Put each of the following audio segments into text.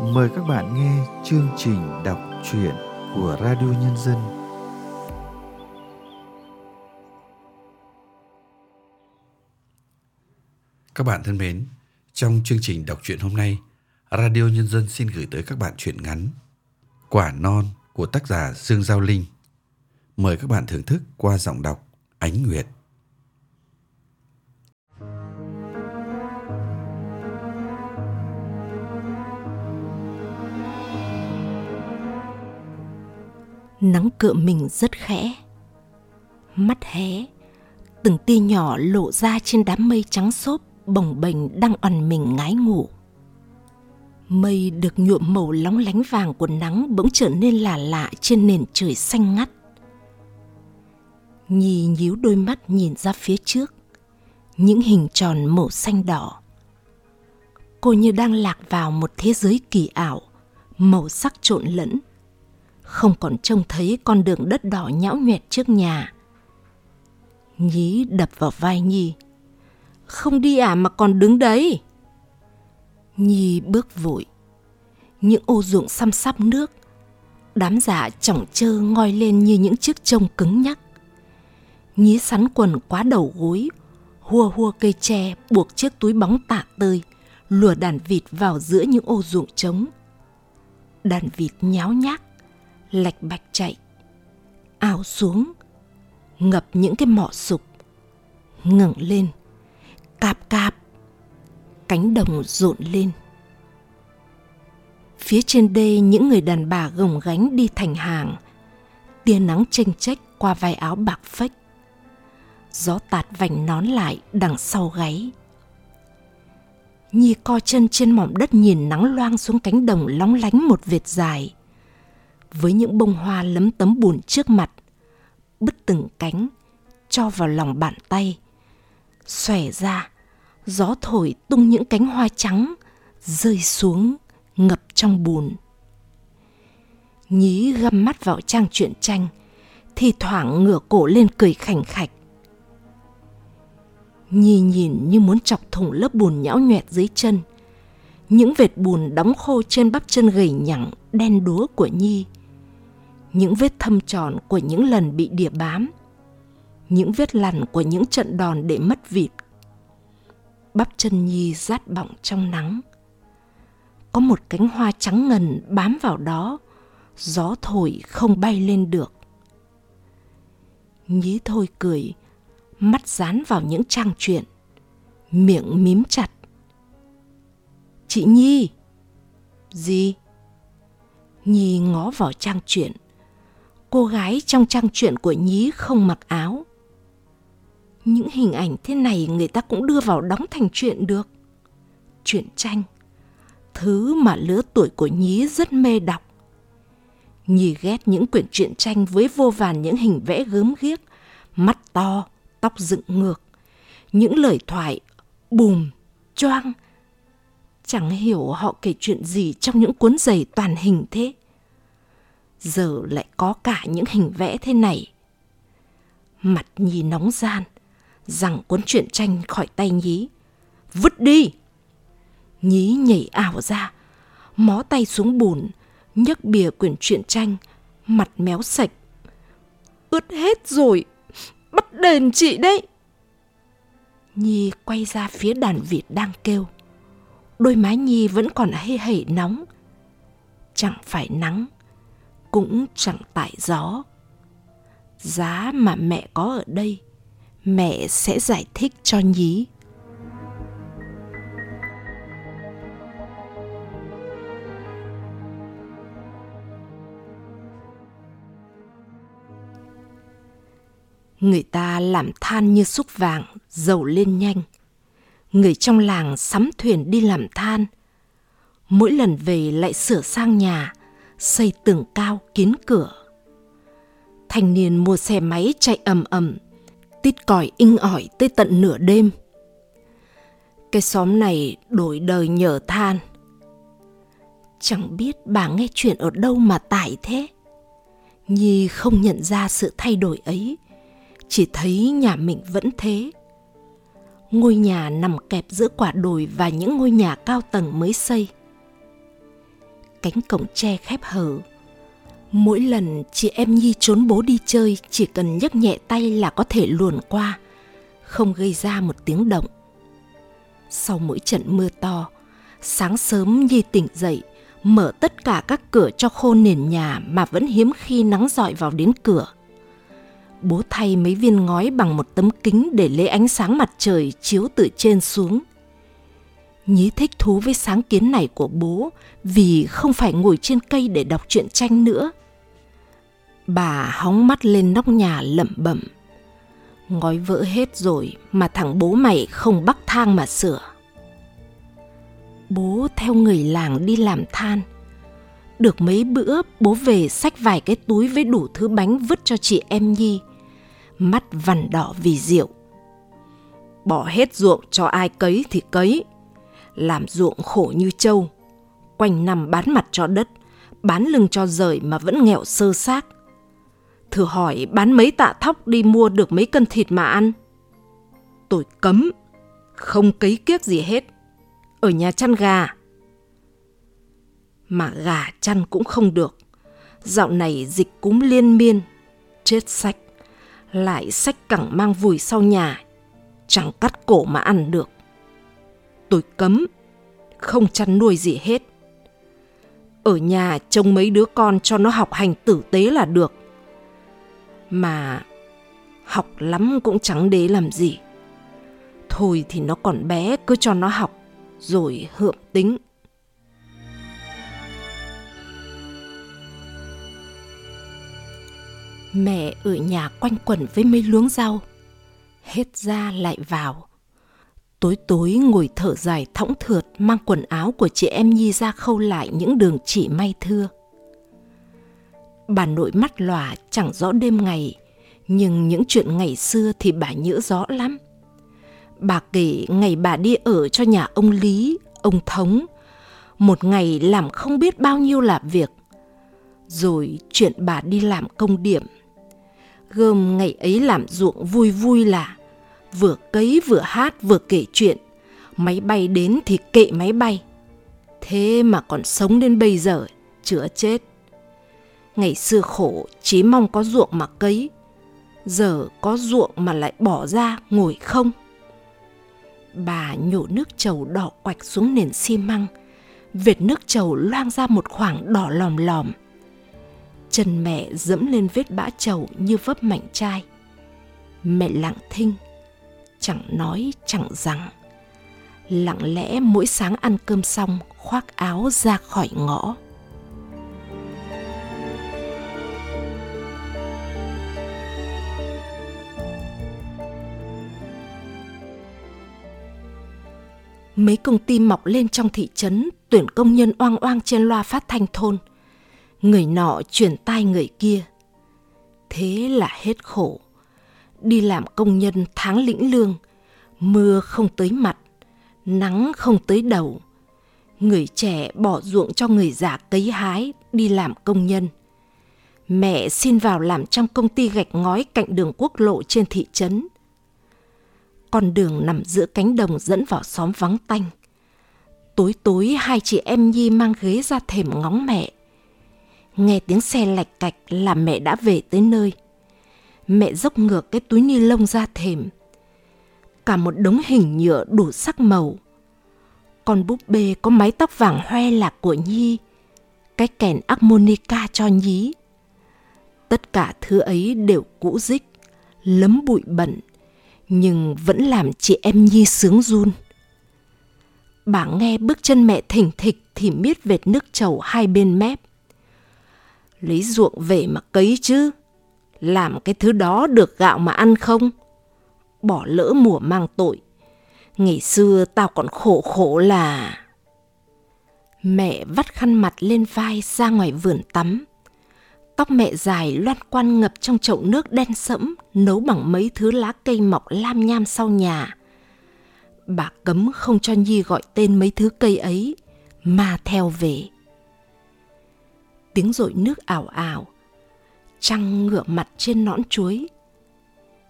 mời các bạn nghe chương trình đọc truyện của Radio Nhân dân. Các bạn thân mến, trong chương trình đọc truyện hôm nay, Radio Nhân dân xin gửi tới các bạn truyện ngắn Quả non của tác giả Dương Giao Linh. Mời các bạn thưởng thức qua giọng đọc Ánh Nguyệt. Nắng cựa mình rất khẽ. Mắt hé, từng tia nhỏ lộ ra trên đám mây trắng xốp bồng bềnh đang ẩn mình ngái ngủ. Mây được nhuộm màu lóng lánh vàng của nắng bỗng trở nên lạ lạ trên nền trời xanh ngắt. Nhi nhíu đôi mắt nhìn ra phía trước, những hình tròn màu xanh đỏ. Cô như đang lạc vào một thế giới kỳ ảo, màu sắc trộn lẫn không còn trông thấy con đường đất đỏ nhão nhoẹt trước nhà. Nhí đập vào vai Nhi. Không đi à mà còn đứng đấy. Nhi bước vội. Những ô ruộng xăm sắp nước. Đám dạ chỏng trơ ngoi lên như những chiếc trông cứng nhắc. Nhí sắn quần quá đầu gối, hua hua cây tre buộc chiếc túi bóng tạ tơi, lùa đàn vịt vào giữa những ô ruộng trống. Đàn vịt nháo nhác, lạch bạch chạy, ảo xuống, ngập những cái mỏ sục ngẩng lên, cạp cạp, cánh đồng rộn lên. Phía trên đê những người đàn bà gồng gánh đi thành hàng, tia nắng chênh chách qua vai áo bạc phách. Gió tạt vành nón lại đằng sau gáy. Nhi co chân trên mỏm đất nhìn nắng loang xuống cánh đồng lóng lánh một vệt dài với những bông hoa lấm tấm bùn trước mặt, bứt từng cánh, cho vào lòng bàn tay. Xòe ra, gió thổi tung những cánh hoa trắng, rơi xuống, ngập trong bùn. Nhí găm mắt vào trang truyện tranh, thì thoảng ngửa cổ lên cười khảnh khạch. Nhi nhìn như muốn chọc thủng lớp bùn nhão nhoẹt dưới chân. Những vệt bùn đóng khô trên bắp chân gầy nhẳng, đen đúa của Nhi những vết thâm tròn của những lần bị đỉa bám, những vết lằn của những trận đòn để mất vịt. Bắp chân Nhi rát bọng trong nắng. Có một cánh hoa trắng ngần bám vào đó, gió thổi không bay lên được. Nhí thôi cười, mắt dán vào những trang truyện, miệng mím chặt. Chị Nhi! Gì? Nhi ngó vào trang truyện, cô gái trong trang truyện của nhí không mặc áo. Những hình ảnh thế này người ta cũng đưa vào đóng thành truyện được. Truyện tranh, thứ mà lứa tuổi của nhí rất mê đọc. Nhì ghét những quyển truyện tranh với vô vàn những hình vẽ gớm ghiếc, mắt to, tóc dựng ngược, những lời thoại bùm, choang. Chẳng hiểu họ kể chuyện gì trong những cuốn giày toàn hình thế giờ lại có cả những hình vẽ thế này. Mặt Nhi nóng gian, rằng cuốn truyện tranh khỏi tay Nhí. Vứt đi! Nhí nhảy ảo ra, mó tay xuống bùn, nhấc bìa quyển truyện tranh, mặt méo sạch. Ướt hết rồi, bắt đền chị đấy! Nhi quay ra phía đàn vịt đang kêu. Đôi má Nhi vẫn còn hê hẩy nóng. Chẳng phải nắng, cũng chẳng tại gió. Giá mà mẹ có ở đây, mẹ sẽ giải thích cho nhí. Người ta làm than như xúc vàng, dầu lên nhanh. Người trong làng sắm thuyền đi làm than. Mỗi lần về lại sửa sang nhà xây tường cao kín cửa. Thanh niên mua xe máy chạy ầm ầm, tít còi inh ỏi tới tận nửa đêm. Cái xóm này đổi đời nhờ than. Chẳng biết bà nghe chuyện ở đâu mà tải thế. Nhi không nhận ra sự thay đổi ấy, chỉ thấy nhà mình vẫn thế. Ngôi nhà nằm kẹp giữa quả đồi và những ngôi nhà cao tầng mới xây cánh cổng tre khép hở Mỗi lần chị em Nhi trốn bố đi chơi chỉ cần nhấc nhẹ tay là có thể luồn qua, không gây ra một tiếng động. Sau mỗi trận mưa to, sáng sớm Nhi tỉnh dậy, mở tất cả các cửa cho khô nền nhà mà vẫn hiếm khi nắng dọi vào đến cửa. Bố thay mấy viên ngói bằng một tấm kính để lấy ánh sáng mặt trời chiếu từ trên xuống. Nhí thích thú với sáng kiến này của bố vì không phải ngồi trên cây để đọc truyện tranh nữa. Bà hóng mắt lên nóc nhà lẩm bẩm. Ngói vỡ hết rồi mà thằng bố mày không bắt thang mà sửa. Bố theo người làng đi làm than. Được mấy bữa, bố về xách vài cái túi với đủ thứ bánh vứt cho chị em Nhi. Mắt vằn đỏ vì rượu. Bỏ hết ruộng cho ai cấy thì cấy. Làm ruộng khổ như trâu. Quanh năm bán mặt cho đất, bán lưng cho rời mà vẫn nghèo sơ xác. Thử hỏi bán mấy tạ thóc đi mua được mấy cân thịt mà ăn. Tôi cấm, không cấy kiếc gì hết. Ở nhà chăn gà. Mà gà chăn cũng không được. Dạo này dịch cúm liên miên, chết sách. Lại sách cẳng mang vùi sau nhà, chẳng cắt cổ mà ăn được. Tôi cấm, không chăn nuôi gì hết. Ở nhà trông mấy đứa con cho nó học hành tử tế là được. Mà học lắm cũng chẳng để làm gì. Thôi thì nó còn bé cứ cho nó học rồi hợm tính. Mẹ ở nhà quanh quẩn với mấy luống rau hết ra lại vào tối tối ngồi thở dài thõng thượt mang quần áo của chị em nhi ra khâu lại những đường chỉ may thưa Bà nội mắt lòa chẳng rõ đêm ngày, nhưng những chuyện ngày xưa thì bà nhớ rõ lắm. Bà kể ngày bà đi ở cho nhà ông Lý, ông Thống, một ngày làm không biết bao nhiêu là việc. Rồi chuyện bà đi làm công điểm. Gồm ngày ấy làm ruộng vui vui là vừa cấy vừa hát vừa kể chuyện. Máy bay đến thì kệ máy bay. Thế mà còn sống đến bây giờ, chữa chết. Ngày xưa khổ chỉ mong có ruộng mà cấy, giờ có ruộng mà lại bỏ ra ngồi không. Bà nhổ nước trầu đỏ quạch xuống nền xi măng, vệt nước trầu loang ra một khoảng đỏ lòm lòm. Chân mẹ dẫm lên vết bã trầu như vấp mảnh chai. Mẹ lặng thinh, chẳng nói, chẳng rằng. Lặng lẽ mỗi sáng ăn cơm xong, khoác áo ra khỏi ngõ. mấy công ty mọc lên trong thị trấn, tuyển công nhân oang oang trên loa phát thanh thôn. Người nọ chuyển tai người kia. Thế là hết khổ. Đi làm công nhân tháng lĩnh lương, mưa không tới mặt, nắng không tới đầu. Người trẻ bỏ ruộng cho người già cấy hái đi làm công nhân. Mẹ xin vào làm trong công ty gạch ngói cạnh đường quốc lộ trên thị trấn con đường nằm giữa cánh đồng dẫn vào xóm vắng tanh. Tối tối hai chị em Nhi mang ghế ra thềm ngóng mẹ. Nghe tiếng xe lạch cạch là mẹ đã về tới nơi. Mẹ dốc ngược cái túi ni lông ra thềm. Cả một đống hình nhựa đủ sắc màu. Con búp bê có mái tóc vàng hoe là của Nhi. Cái kèn harmonica cho Nhí. Tất cả thứ ấy đều cũ dích, lấm bụi bẩn, nhưng vẫn làm chị em Nhi sướng run. Bà nghe bước chân mẹ thỉnh thịch thì miết vệt nước trầu hai bên mép. Lấy ruộng về mà cấy chứ, làm cái thứ đó được gạo mà ăn không? Bỏ lỡ mùa mang tội. Ngày xưa tao còn khổ khổ là... Mẹ vắt khăn mặt lên vai ra ngoài vườn tắm Tóc mẹ dài loan quan ngập trong chậu nước đen sẫm nấu bằng mấy thứ lá cây mọc lam nham sau nhà. Bà cấm không cho Nhi gọi tên mấy thứ cây ấy mà theo về. Tiếng rội nước ảo ảo, trăng ngửa mặt trên nõn chuối.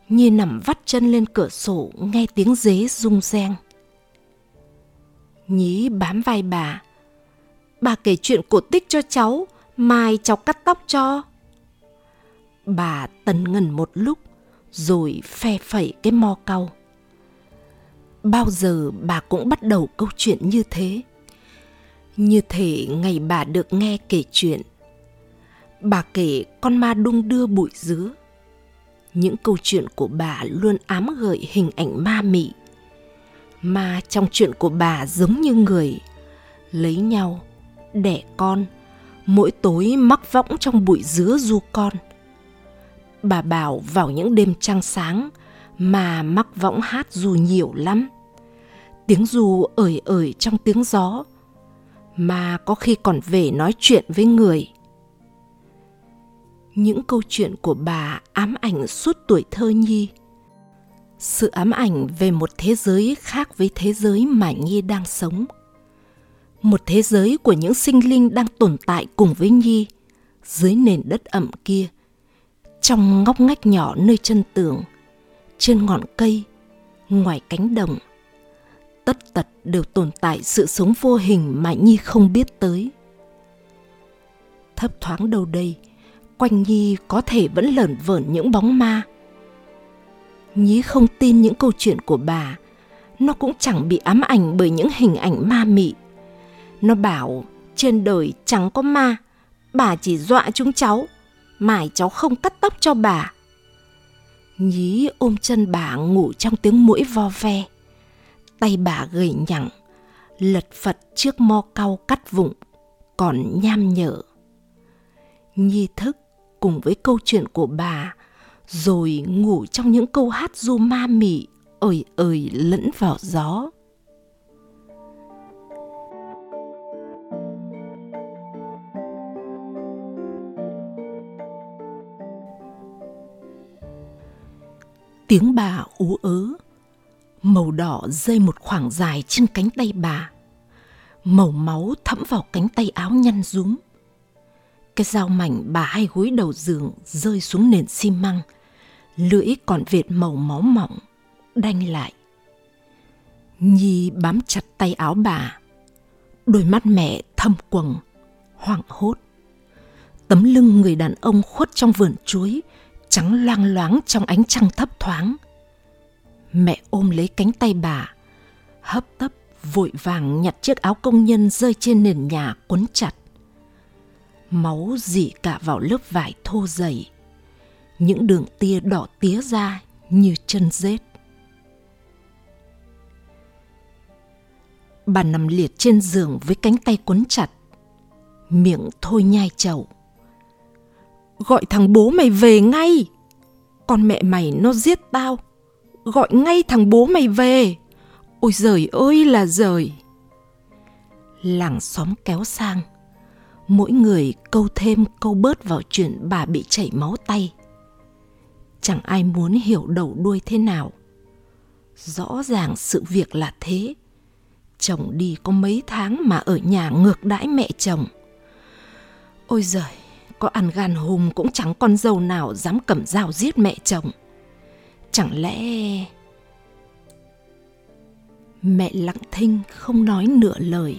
Nhi nằm vắt chân lên cửa sổ nghe tiếng dế rung reng. Nhí bám vai bà, bà kể chuyện cổ tích cho cháu, mai cháu cắt tóc cho. Bà tần ngần một lúc, rồi phe phẩy cái mo cau. Bao giờ bà cũng bắt đầu câu chuyện như thế. Như thể ngày bà được nghe kể chuyện. Bà kể con ma đung đưa bụi dứa. Những câu chuyện của bà luôn ám gợi hình ảnh ma mị. Ma trong chuyện của bà giống như người. Lấy nhau, đẻ con, mỗi tối mắc võng trong bụi dứa du con. Bà bảo vào những đêm trăng sáng mà mắc võng hát dù nhiều lắm. Tiếng dù ởi ởi trong tiếng gió, mà có khi còn về nói chuyện với người. Những câu chuyện của bà ám ảnh suốt tuổi thơ Nhi. Sự ám ảnh về một thế giới khác với thế giới mà Nhi đang sống. Một thế giới của những sinh linh đang tồn tại cùng với Nhi dưới nền đất ẩm kia, trong ngóc ngách nhỏ nơi chân tường, trên ngọn cây, ngoài cánh đồng tất tật đều tồn tại sự sống vô hình mà Nhi không biết tới. Thấp thoáng đâu đây, quanh Nhi có thể vẫn lởn vởn những bóng ma. Nhí không tin những câu chuyện của bà, nó cũng chẳng bị ám ảnh bởi những hình ảnh ma mị. Nó bảo trên đời chẳng có ma, bà chỉ dọa chúng cháu, mải cháu không cắt tóc cho bà. Nhí ôm chân bà ngủ trong tiếng mũi vo ve tay bà gầy nhẳng, lật phật chiếc mo cau cắt vụng, còn nham nhở. Nhi thức cùng với câu chuyện của bà, rồi ngủ trong những câu hát du ma mị, ời ời lẫn vào gió. Tiếng bà ú ớ màu đỏ rơi một khoảng dài trên cánh tay bà. Màu máu thấm vào cánh tay áo nhăn rúm. Cái dao mảnh bà hai gối đầu giường rơi xuống nền xi măng, lưỡi còn vệt màu máu mỏng, đanh lại. Nhi bám chặt tay áo bà, đôi mắt mẹ thâm quầng, hoảng hốt. Tấm lưng người đàn ông khuất trong vườn chuối, trắng loang loáng trong ánh trăng thấp thoáng Mẹ ôm lấy cánh tay bà, hấp tấp vội vàng nhặt chiếc áo công nhân rơi trên nền nhà quấn chặt. Máu dỉ cả vào lớp vải thô dày. Những đường tia đỏ tía ra như chân rết. Bà nằm liệt trên giường với cánh tay quấn chặt, miệng thôi nhai chầu. Gọi thằng bố mày về ngay, con mẹ mày nó giết tao, gọi ngay thằng bố mày về. Ôi giời ơi là giời. Làng xóm kéo sang. Mỗi người câu thêm câu bớt vào chuyện bà bị chảy máu tay. Chẳng ai muốn hiểu đầu đuôi thế nào. Rõ ràng sự việc là thế. Chồng đi có mấy tháng mà ở nhà ngược đãi mẹ chồng. Ôi giời, có ăn gan hùm cũng chẳng con dâu nào dám cầm dao giết mẹ chồng. Chẳng lẽ... Mẹ lặng thinh không nói nửa lời.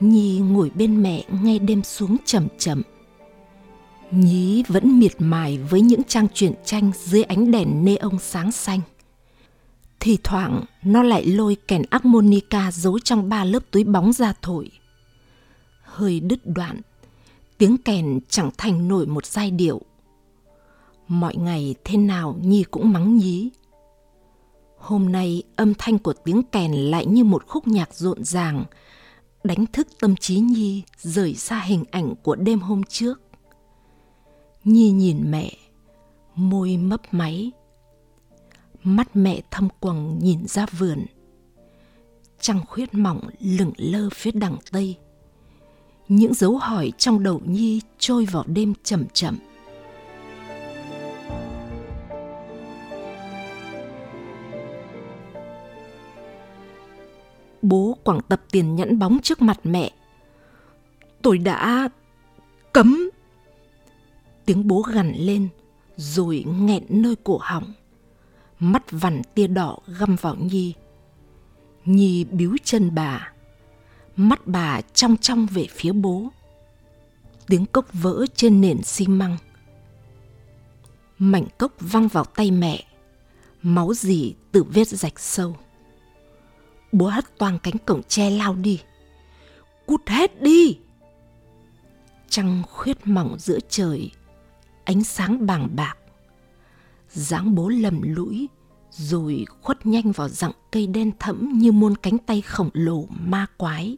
Nhi ngồi bên mẹ nghe đêm xuống chậm chậm. Nhí vẫn miệt mài với những trang truyện tranh dưới ánh đèn nê ông sáng xanh. Thì thoảng nó lại lôi kèn harmonica giấu trong ba lớp túi bóng ra thổi. Hơi đứt đoạn, tiếng kèn chẳng thành nổi một giai điệu mọi ngày thế nào Nhi cũng mắng nhí. Hôm nay âm thanh của tiếng kèn lại như một khúc nhạc rộn ràng, đánh thức tâm trí Nhi rời xa hình ảnh của đêm hôm trước. Nhi nhìn mẹ, môi mấp máy. Mắt mẹ thâm quầng nhìn ra vườn. Trăng khuyết mỏng lửng lơ phía đằng tây. Những dấu hỏi trong đầu Nhi trôi vào đêm chậm chậm. Bố quẳng tập tiền nhẫn bóng trước mặt mẹ. Tôi đã cấm. Tiếng bố gằn lên, rồi nghẹn nơi cổ họng. Mắt vằn tia đỏ găm vào Nhi. Nhi biếu chân bà. Mắt bà trong trong về phía bố. Tiếng cốc vỡ trên nền xi măng. Mảnh cốc văng vào tay mẹ. Máu dì từ vết rạch sâu. Bố hất toang cánh cổng tre lao đi. Cút hết đi! Trăng khuyết mỏng giữa trời, ánh sáng bàng bạc. dáng bố lầm lũi, rồi khuất nhanh vào rặng cây đen thẫm như muôn cánh tay khổng lồ ma quái.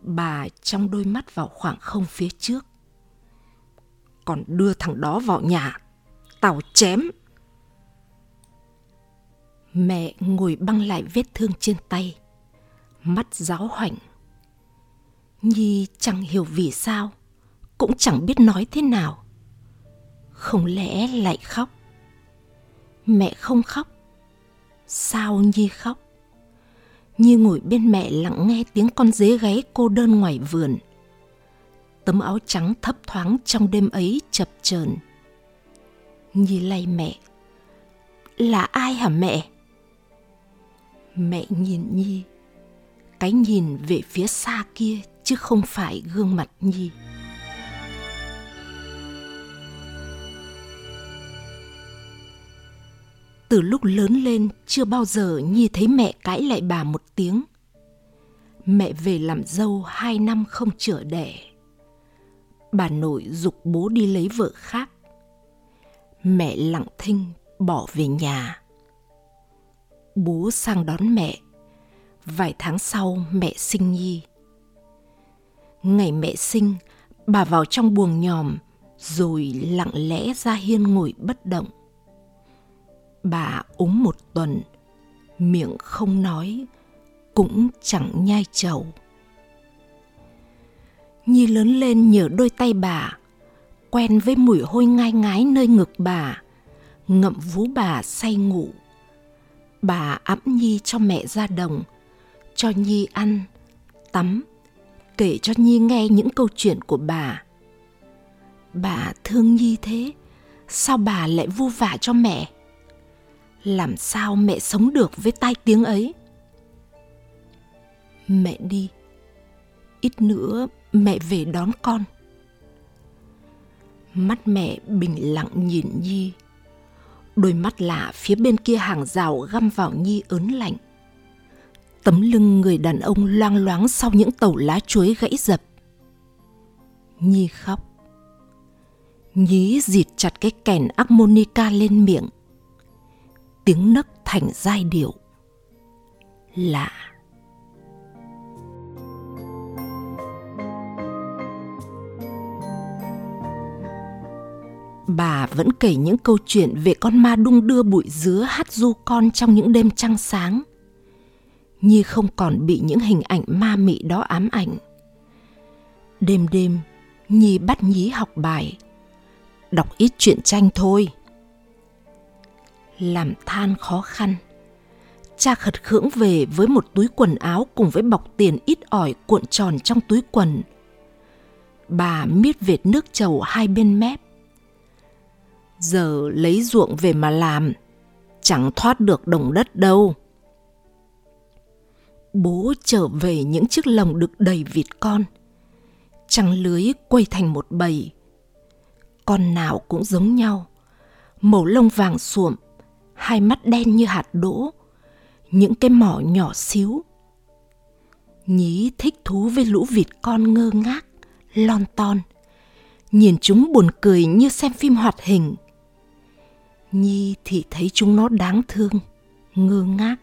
Bà trong đôi mắt vào khoảng không phía trước. Còn đưa thằng đó vào nhà, tao chém. Mẹ ngồi băng lại vết thương trên tay, mắt giáo hoảnh. Nhi chẳng hiểu vì sao, cũng chẳng biết nói thế nào. Không lẽ lại khóc? Mẹ không khóc. Sao Nhi khóc? Nhi ngồi bên mẹ lặng nghe tiếng con dế gáy cô đơn ngoài vườn. Tấm áo trắng thấp thoáng trong đêm ấy chập chờn. Nhi lay mẹ. Là ai hả mẹ? Mẹ nhìn Nhi. Cái nhìn về phía xa kia chứ không phải gương mặt Nhi. Từ lúc lớn lên, chưa bao giờ Nhi thấy mẹ cãi lại bà một tiếng. Mẹ về làm dâu hai năm không chữa đẻ. Bà nội dục bố đi lấy vợ khác. Mẹ lặng thinh bỏ về nhà. Bố sang đón mẹ. Vài tháng sau mẹ sinh Nhi. Ngày mẹ sinh, bà vào trong buồng nhòm rồi lặng lẽ ra hiên ngồi bất động bà ốm một tuần miệng không nói cũng chẳng nhai trầu nhi lớn lên nhờ đôi tay bà quen với mùi hôi ngai ngái nơi ngực bà ngậm vú bà say ngủ bà ẵm nhi cho mẹ ra đồng, cho nhi ăn, tắm, kể cho nhi nghe những câu chuyện của bà. Bà thương nhi thế, sao bà lại vu vả cho mẹ? Làm sao mẹ sống được với tai tiếng ấy? Mẹ đi, ít nữa mẹ về đón con. Mắt mẹ bình lặng nhìn nhi đôi mắt lạ phía bên kia hàng rào găm vào nhi ớn lạnh. Tấm lưng người đàn ông loang loáng sau những tàu lá chuối gãy dập. Nhi khóc. Nhí dịt chặt cái kèn harmonica lên miệng. Tiếng nấc thành giai điệu. Lạ. Bà vẫn kể những câu chuyện về con ma đung đưa bụi dứa hát du con trong những đêm trăng sáng, như không còn bị những hình ảnh ma mị đó ám ảnh. Đêm đêm, nhi bắt nhí học bài, đọc ít truyện tranh thôi. Làm than khó khăn, cha khật khưỡng về với một túi quần áo cùng với bọc tiền ít ỏi cuộn tròn trong túi quần. Bà miết vệt nước trầu hai bên mép giờ lấy ruộng về mà làm, chẳng thoát được đồng đất đâu. Bố trở về những chiếc lồng được đầy vịt con, trăng lưới quay thành một bầy. Con nào cũng giống nhau, màu lông vàng xuộm hai mắt đen như hạt đỗ, những cái mỏ nhỏ xíu. Nhí thích thú với lũ vịt con ngơ ngác, lon ton, nhìn chúng buồn cười như xem phim hoạt hình nhi thì thấy chúng nó đáng thương, ngơ ngác.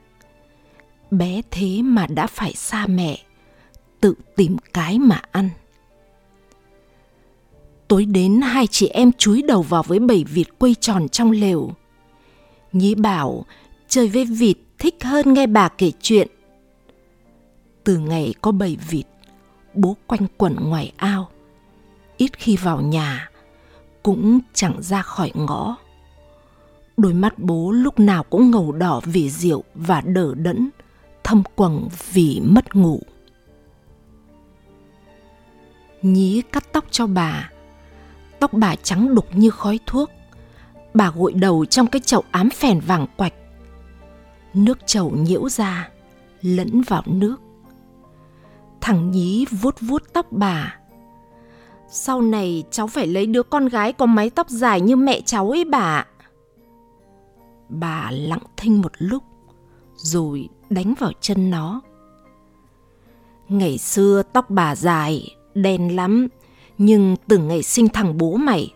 Bé thế mà đã phải xa mẹ, tự tìm cái mà ăn. Tối đến hai chị em chúi đầu vào với bầy vịt quây tròn trong lều. Nhí bảo, chơi với vịt, thích hơn nghe bà kể chuyện. Từ ngày có bầy vịt, bố quanh quẩn ngoài ao. Ít khi vào nhà, cũng chẳng ra khỏi ngõ đôi mắt bố lúc nào cũng ngầu đỏ vì rượu và đờ đẫn, thâm quầng vì mất ngủ. Nhí cắt tóc cho bà. Tóc bà trắng đục như khói thuốc. Bà gội đầu trong cái chậu ám phèn vàng quạch. Nước chậu nhiễu ra, lẫn vào nước. Thằng nhí vuốt vuốt tóc bà. Sau này cháu phải lấy đứa con gái có mái tóc dài như mẹ cháu ấy bà. Bà lặng thinh một lúc, rồi đánh vào chân nó. Ngày xưa tóc bà dài, đen lắm, nhưng từ ngày sinh thằng bố mày,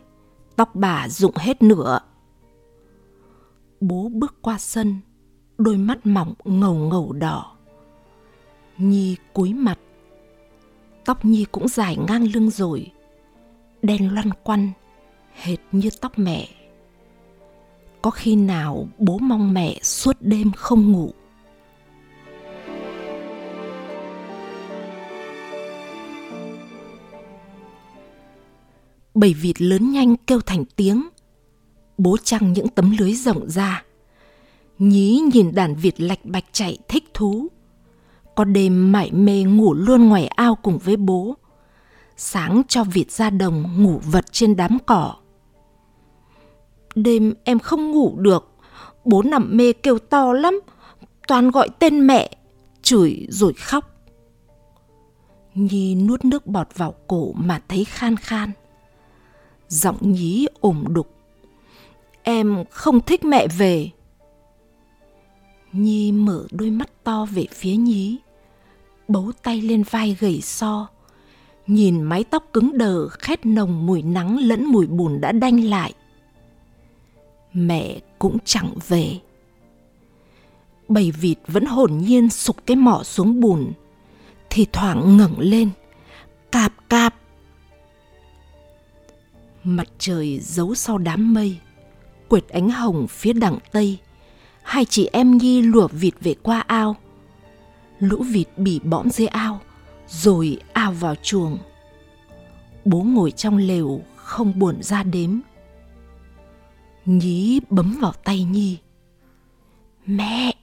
tóc bà rụng hết nửa. Bố bước qua sân, đôi mắt mỏng ngầu ngầu đỏ. Nhi cúi mặt. Tóc Nhi cũng dài ngang lưng rồi, đen loăn quăn, hệt như tóc mẹ. Có khi nào bố mong mẹ suốt đêm không ngủ. Bầy vịt lớn nhanh kêu thành tiếng. Bố trăng những tấm lưới rộng ra. Nhí nhìn đàn vịt lạch bạch chạy thích thú. Có đêm mải mê ngủ luôn ngoài ao cùng với bố. Sáng cho vịt ra đồng ngủ vật trên đám cỏ. Đêm em không ngủ được. Bố nằm mê kêu to lắm. Toàn gọi tên mẹ. Chửi rồi khóc. Nhi nuốt nước bọt vào cổ mà thấy khan khan. Giọng nhí ồm đục. Em không thích mẹ về. Nhi mở đôi mắt to về phía nhí. Bấu tay lên vai gầy so. Nhìn mái tóc cứng đờ, khét nồng mùi nắng lẫn mùi bùn đã đanh lại. Mẹ cũng chẳng về. Bầy vịt vẫn hồn nhiên sụp cái mỏ xuống bùn. Thì thoảng ngẩng lên. Cạp cạp Mặt trời giấu sau đám mây, quệt ánh hồng phía đằng tây. Hai chị em Nhi lùa vịt về qua ao. Lũ vịt bỉ bõm dưới ao, rồi ao vào chuồng. Bố ngồi trong lều không buồn ra đếm. Nhí bấm vào tay Nhi. Mẹ!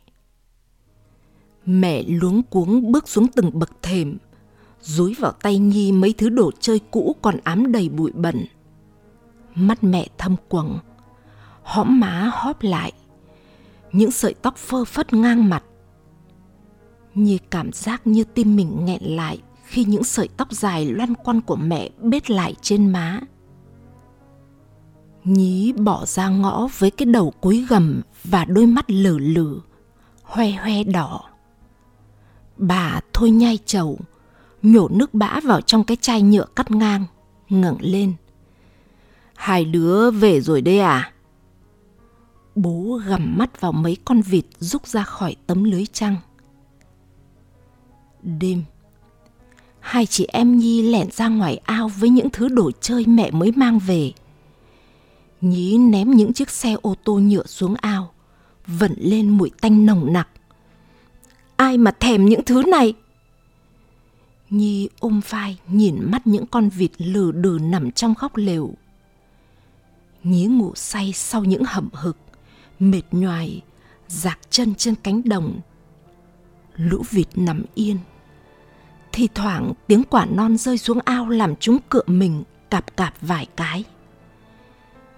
Mẹ luống cuống bước xuống từng bậc thềm, dúi vào tay Nhi mấy thứ đồ chơi cũ còn ám đầy bụi bẩn mắt mẹ thâm quầng hõm má hóp lại những sợi tóc phơ phất ngang mặt như cảm giác như tim mình nghẹn lại khi những sợi tóc dài loăn quăn của mẹ bết lại trên má nhí bỏ ra ngõ với cái đầu cúi gầm và đôi mắt lử lử hoe hoe đỏ bà thôi nhai chầu nhổ nước bã vào trong cái chai nhựa cắt ngang ngẩng lên Hai đứa về rồi đây à? Bố gầm mắt vào mấy con vịt rút ra khỏi tấm lưới trăng. Đêm, hai chị em Nhi lẻn ra ngoài ao với những thứ đồ chơi mẹ mới mang về. Nhí ném những chiếc xe ô tô nhựa xuống ao, vẩn lên mùi tanh nồng nặc. Ai mà thèm những thứ này? Nhi ôm vai nhìn mắt những con vịt lừ đừ nằm trong góc lều nhí ngủ say sau những hậm hực mệt nhoài dạc chân trên cánh đồng lũ vịt nằm yên thì thoảng tiếng quả non rơi xuống ao làm chúng cựa mình cạp cạp vài cái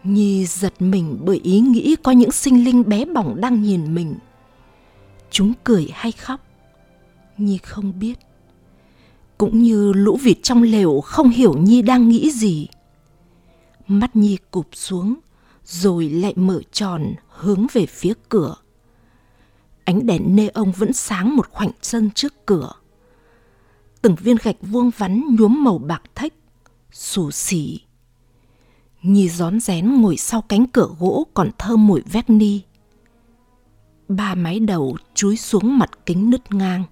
nhi giật mình bởi ý nghĩ có những sinh linh bé bỏng đang nhìn mình chúng cười hay khóc nhi không biết cũng như lũ vịt trong lều không hiểu nhi đang nghĩ gì Mắt Nhi cụp xuống, rồi lại mở tròn hướng về phía cửa. Ánh đèn nê ông vẫn sáng một khoảnh sân trước cửa. Từng viên gạch vuông vắn nhuốm màu bạc thách, xù sì. Nhi rón rén ngồi sau cánh cửa gỗ còn thơm mùi vét ni. Ba mái đầu chúi xuống mặt kính nứt ngang.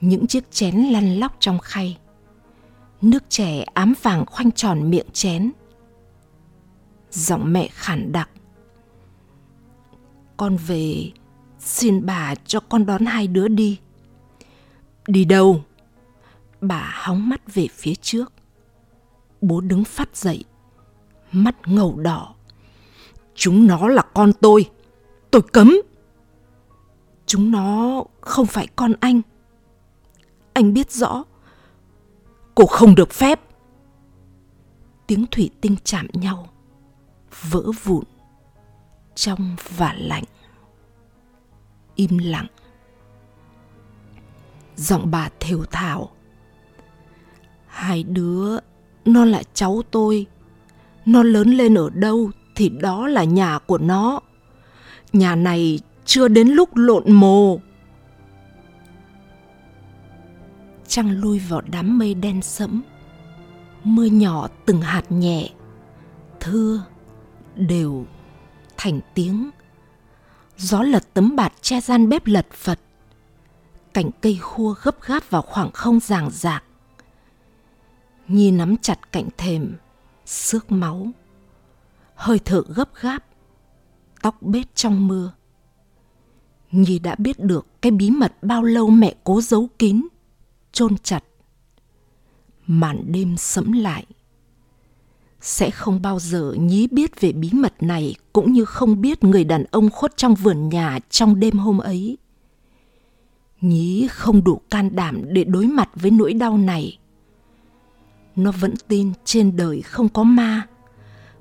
Những chiếc chén lăn lóc trong khay. Nước chè ám vàng khoanh tròn miệng chén giọng mẹ khản đặc con về, xin bà cho con đón hai đứa đi đi đâu bà hóng mắt về phía trước bố đứng phát dậy mắt ngầu đỏ. Chúng nó là con tôi. Tôi cấm. Chúng nó không phải con anh. Anh biết rõ. Cô không được phép. Tiếng thủy tinh chạm nhau vỡ vụn trong và lạnh. Im lặng. Giọng bà thều thào. Hai đứa, nó là cháu tôi. Nó lớn lên ở đâu thì đó là nhà của nó. Nhà này chưa đến lúc lộn mồ. Trăng lui vào đám mây đen sẫm. Mưa nhỏ từng hạt nhẹ, thưa, đều, thành tiếng. Gió lật tấm bạt che gian bếp lật phật. Cành cây khua gấp gáp vào khoảng không ràng rạc. Nhi nắm chặt cạnh thềm, xước máu. Hơi thở gấp gáp, tóc bết trong mưa. Nhi đã biết được cái bí mật bao lâu mẹ cố giấu kín, chôn chặt. Màn đêm sẫm lại. Sẽ không bao giờ Nhí biết về bí mật này cũng như không biết người đàn ông khuất trong vườn nhà trong đêm hôm ấy. Nhí không đủ can đảm để đối mặt với nỗi đau này. Nó vẫn tin trên đời không có ma,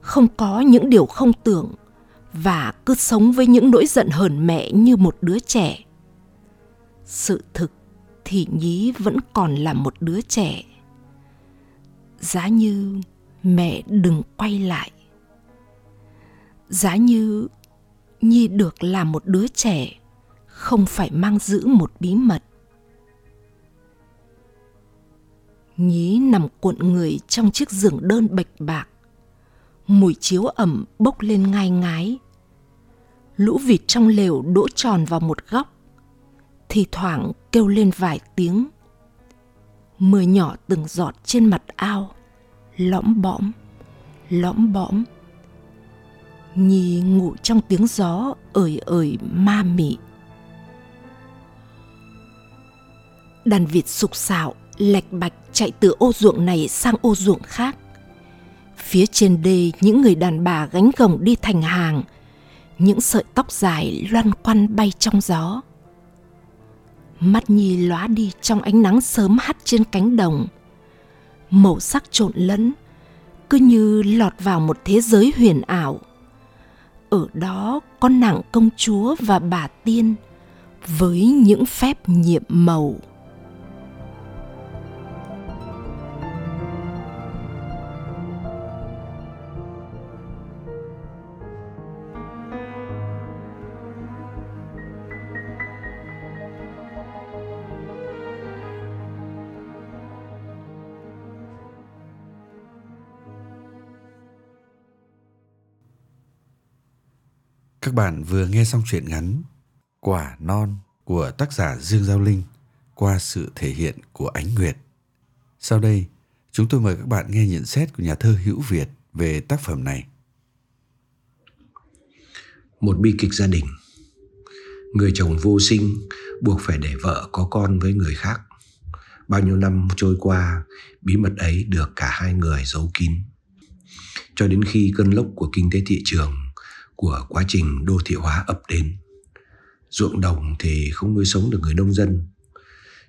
không có những điều không tưởng và cứ sống với những nỗi giận hờn mẹ như một đứa trẻ. Sự thực thì Nhí vẫn còn là một đứa trẻ. Giá như mẹ đừng quay lại. Giá như Nhi được là một đứa trẻ, không phải mang giữ một bí mật. Nhí nằm cuộn người trong chiếc giường đơn bạch bạc. Mùi chiếu ẩm bốc lên ngai ngái. Lũ vịt trong lều đỗ tròn vào một góc. Thì thoảng kêu lên vài tiếng. Mưa nhỏ từng giọt trên mặt ao, lõm bõm, lõm bõm. Nhi ngủ trong tiếng gió ời ời ma mị. Đàn vịt sục sạo lạch bạch chạy từ ô ruộng này sang ô ruộng khác. Phía trên đê những người đàn bà gánh gồng đi thành hàng, những sợi tóc dài loan quăn bay trong gió. Mắt Nhi lóa đi trong ánh nắng sớm hắt trên cánh đồng. Màu sắc trộn lẫn, cứ như lọt vào một thế giới huyền ảo. Ở đó có nàng công chúa và bà tiên với những phép nhiệm màu. Các bạn vừa nghe xong truyện ngắn Quả non của tác giả Dương Giao Linh qua sự thể hiện của Ánh Nguyệt. Sau đây, chúng tôi mời các bạn nghe nhận xét của nhà thơ Hữu Việt về tác phẩm này. Một bi kịch gia đình Người chồng vô sinh buộc phải để vợ có con với người khác. Bao nhiêu năm trôi qua, bí mật ấy được cả hai người giấu kín. Cho đến khi cơn lốc của kinh tế thị trường của quá trình đô thị hóa ập đến. Ruộng đồng thì không nuôi sống được người nông dân.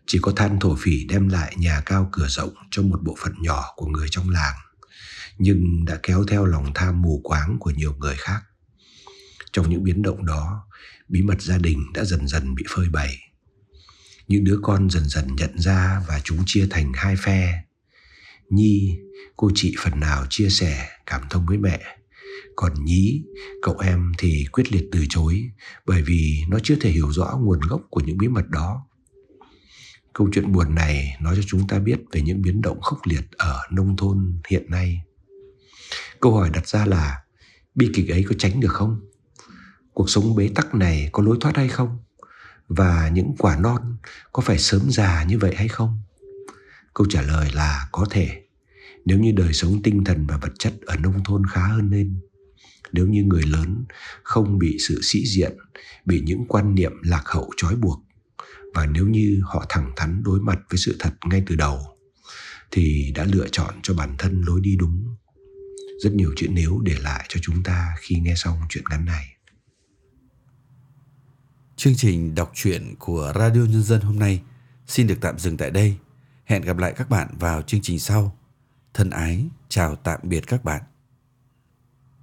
Chỉ có than thổ phỉ đem lại nhà cao cửa rộng cho một bộ phận nhỏ của người trong làng, nhưng đã kéo theo lòng tham mù quáng của nhiều người khác. Trong những biến động đó, bí mật gia đình đã dần dần bị phơi bày. Những đứa con dần dần nhận ra và chúng chia thành hai phe. Nhi, cô chị phần nào chia sẻ, cảm thông với mẹ còn nhí, cậu em thì quyết liệt từ chối bởi vì nó chưa thể hiểu rõ nguồn gốc của những bí mật đó. Câu chuyện buồn này nói cho chúng ta biết về những biến động khốc liệt ở nông thôn hiện nay. Câu hỏi đặt ra là bi kịch ấy có tránh được không? Cuộc sống bế tắc này có lối thoát hay không? Và những quả non có phải sớm già như vậy hay không? Câu trả lời là có thể nếu như đời sống tinh thần và vật chất ở nông thôn khá hơn lên nếu như người lớn không bị sự sĩ diện bị những quan niệm lạc hậu trói buộc và nếu như họ thẳng thắn đối mặt với sự thật ngay từ đầu thì đã lựa chọn cho bản thân lối đi đúng rất nhiều chữ nếu để lại cho chúng ta khi nghe xong chuyện ngắn này Chương trình đọc truyện của Radio Nhân dân hôm nay xin được tạm dừng tại đây. Hẹn gặp lại các bạn vào chương trình sau. Thân ái, chào tạm biệt các bạn.